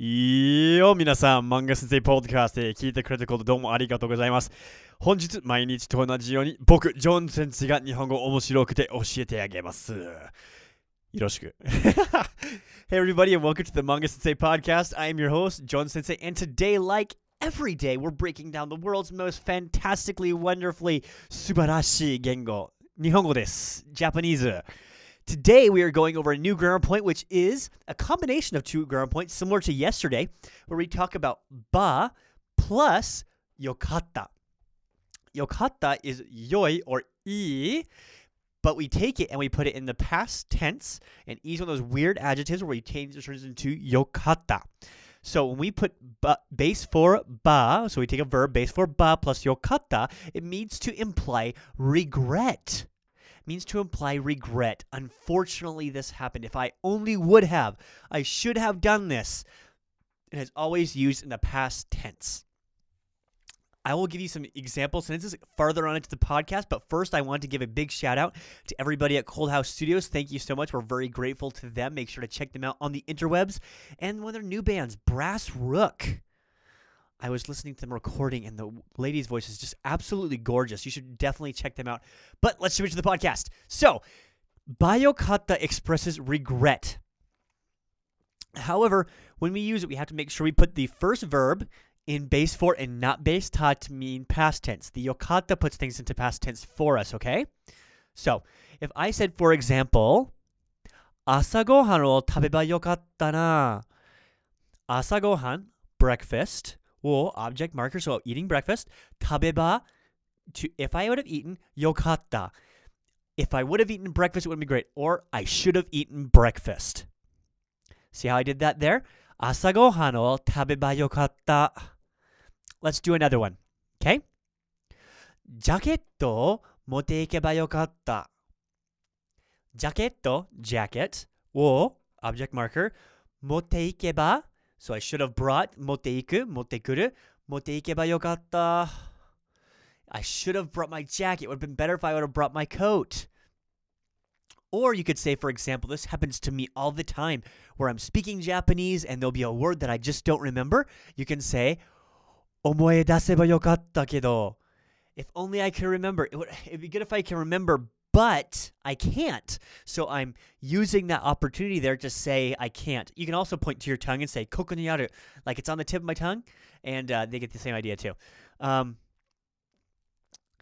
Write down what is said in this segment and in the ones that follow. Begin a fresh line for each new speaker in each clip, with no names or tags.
いいよ、皆さん、漫画先生ポッドキャストで聞いてくれたことどうもありがとうございます。本日、毎日と同じように、僕、ジョン先生が日本語面白くて教えてあげます。よろしく。hey, everybody, and welcome to the Manga Sensei podcast. I am your host, John Sensei, and today, like every day, we're breaking down the world's most fantastically, wonderfully, 素晴らしい言語。日本語です。Japanese. Today, we are going over a new grammar point, which is a combination of two grammar points, similar to yesterday, where we talk about ba plus yokatta. Yokatta is yoi or i, but we take it and we put it in the past tense, and is one of those weird adjectives where we change it turns into yokatta. So when we put ba, base for ba, so we take a verb base for ba plus yokatta, it means to imply regret means to imply regret. Unfortunately, this happened. If I only would have, I should have done this. It is always used in the past tense. I will give you some example sentences farther on into the podcast, but first I want to give a big shout out to everybody at Cold House Studios. Thank you so much. We're very grateful to them. Make sure to check them out on the interwebs and one of their new bands, Brass Rook. I was listening to them recording, and the lady's voice is just absolutely gorgeous. You should definitely check them out. But let's switch to the podcast. So, Bayokata expresses regret. However, when we use it, we have to make sure we put the first verb in base for and not base ta to mean past tense. The yokata puts things into past tense for us, okay? So, if I said, for example, asagohan o tabeba yokatta na. Asagohan, breakfast or object marker, so eating breakfast. 食べば to if I would have eaten よかった. If I would have eaten breakfast, it would be great. Or I should have eaten breakfast. See how I did that there? 朝ごはんを食べばよかった. Let's do another one. Okay? ジャケットを持っていけばよかった。ジャケット jacket を object marker 持っていけば so I should have brought 持っていく持ってくる持っていけばよかった。I should have brought my jacket. It would have been better if I would have brought my coat. Or you could say, for example, this happens to me all the time where I'm speaking Japanese and there'll be a word that I just don't remember. You can say, 思い出せばよかったけど. If only I could remember. It would, it'd be good if I can remember, but I can't. So I'm using that opportunity there to say I can't. You can also point to your tongue and say, ここにある, like it's on the tip of my tongue, and uh, they get the same idea too. Um,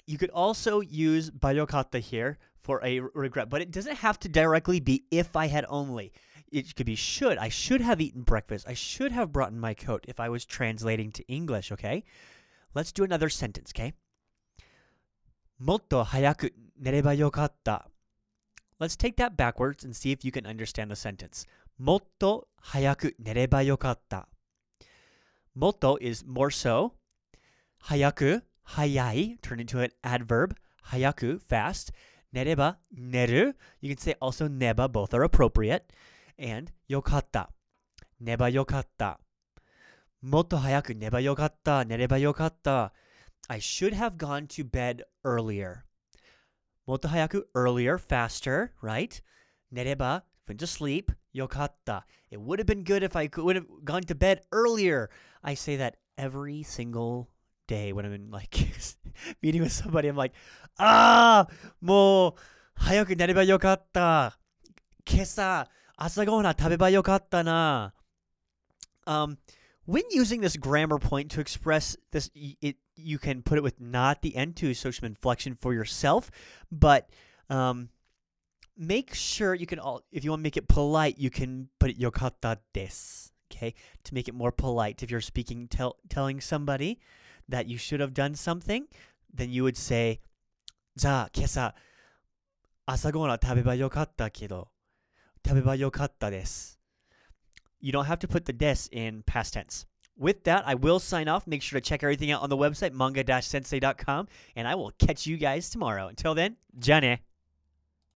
you could also use bayokata here for a r- regret, but it doesn't have to directly be if I had only. It could be should. I should have eaten breakfast. I should have brought in my coat if I was translating to English, okay? Let's do another sentence, okay? もっと早く nereba yokatta. Let's take that backwards and see if you can understand the sentence. Motto hayaku nereba yokatta. Motto is more so. Hayaku, hayai, turn into an adverb. Hayaku, fast. Nereba, neru. You can say also neba, both are appropriate. And yokatta. Neba yokatta. Motto hayaku neba yokatta, nereba yokatta. I should have gone to bed earlier. Moto hayaku, earlier, faster, right? Nereba, went to sleep. Yokatta. It would have been good if I could, would have gone to bed earlier. I say that every single day when I'm in like meeting with somebody. I'm like, ah, mo hayaku nereba yokatta. Kesa, asagona tabeba yokatta na. Um, when using this grammar point to express this, it you can put it with not the end to, social inflection for yourself, but um, make sure you can all if you want to make it polite, you can put it yokata des. Okay, to make it more polite, if you're speaking tell, telling somebody that you should have done something, then you would say, "za kesa asagona tabeba yokatta kedo tabeba yokatta desu." you don't have to put the des in past tense. With that, I will sign off. Make sure to check everything out on the website, manga-sensei.com, and I will catch you guys tomorrow. Until then, Johnny.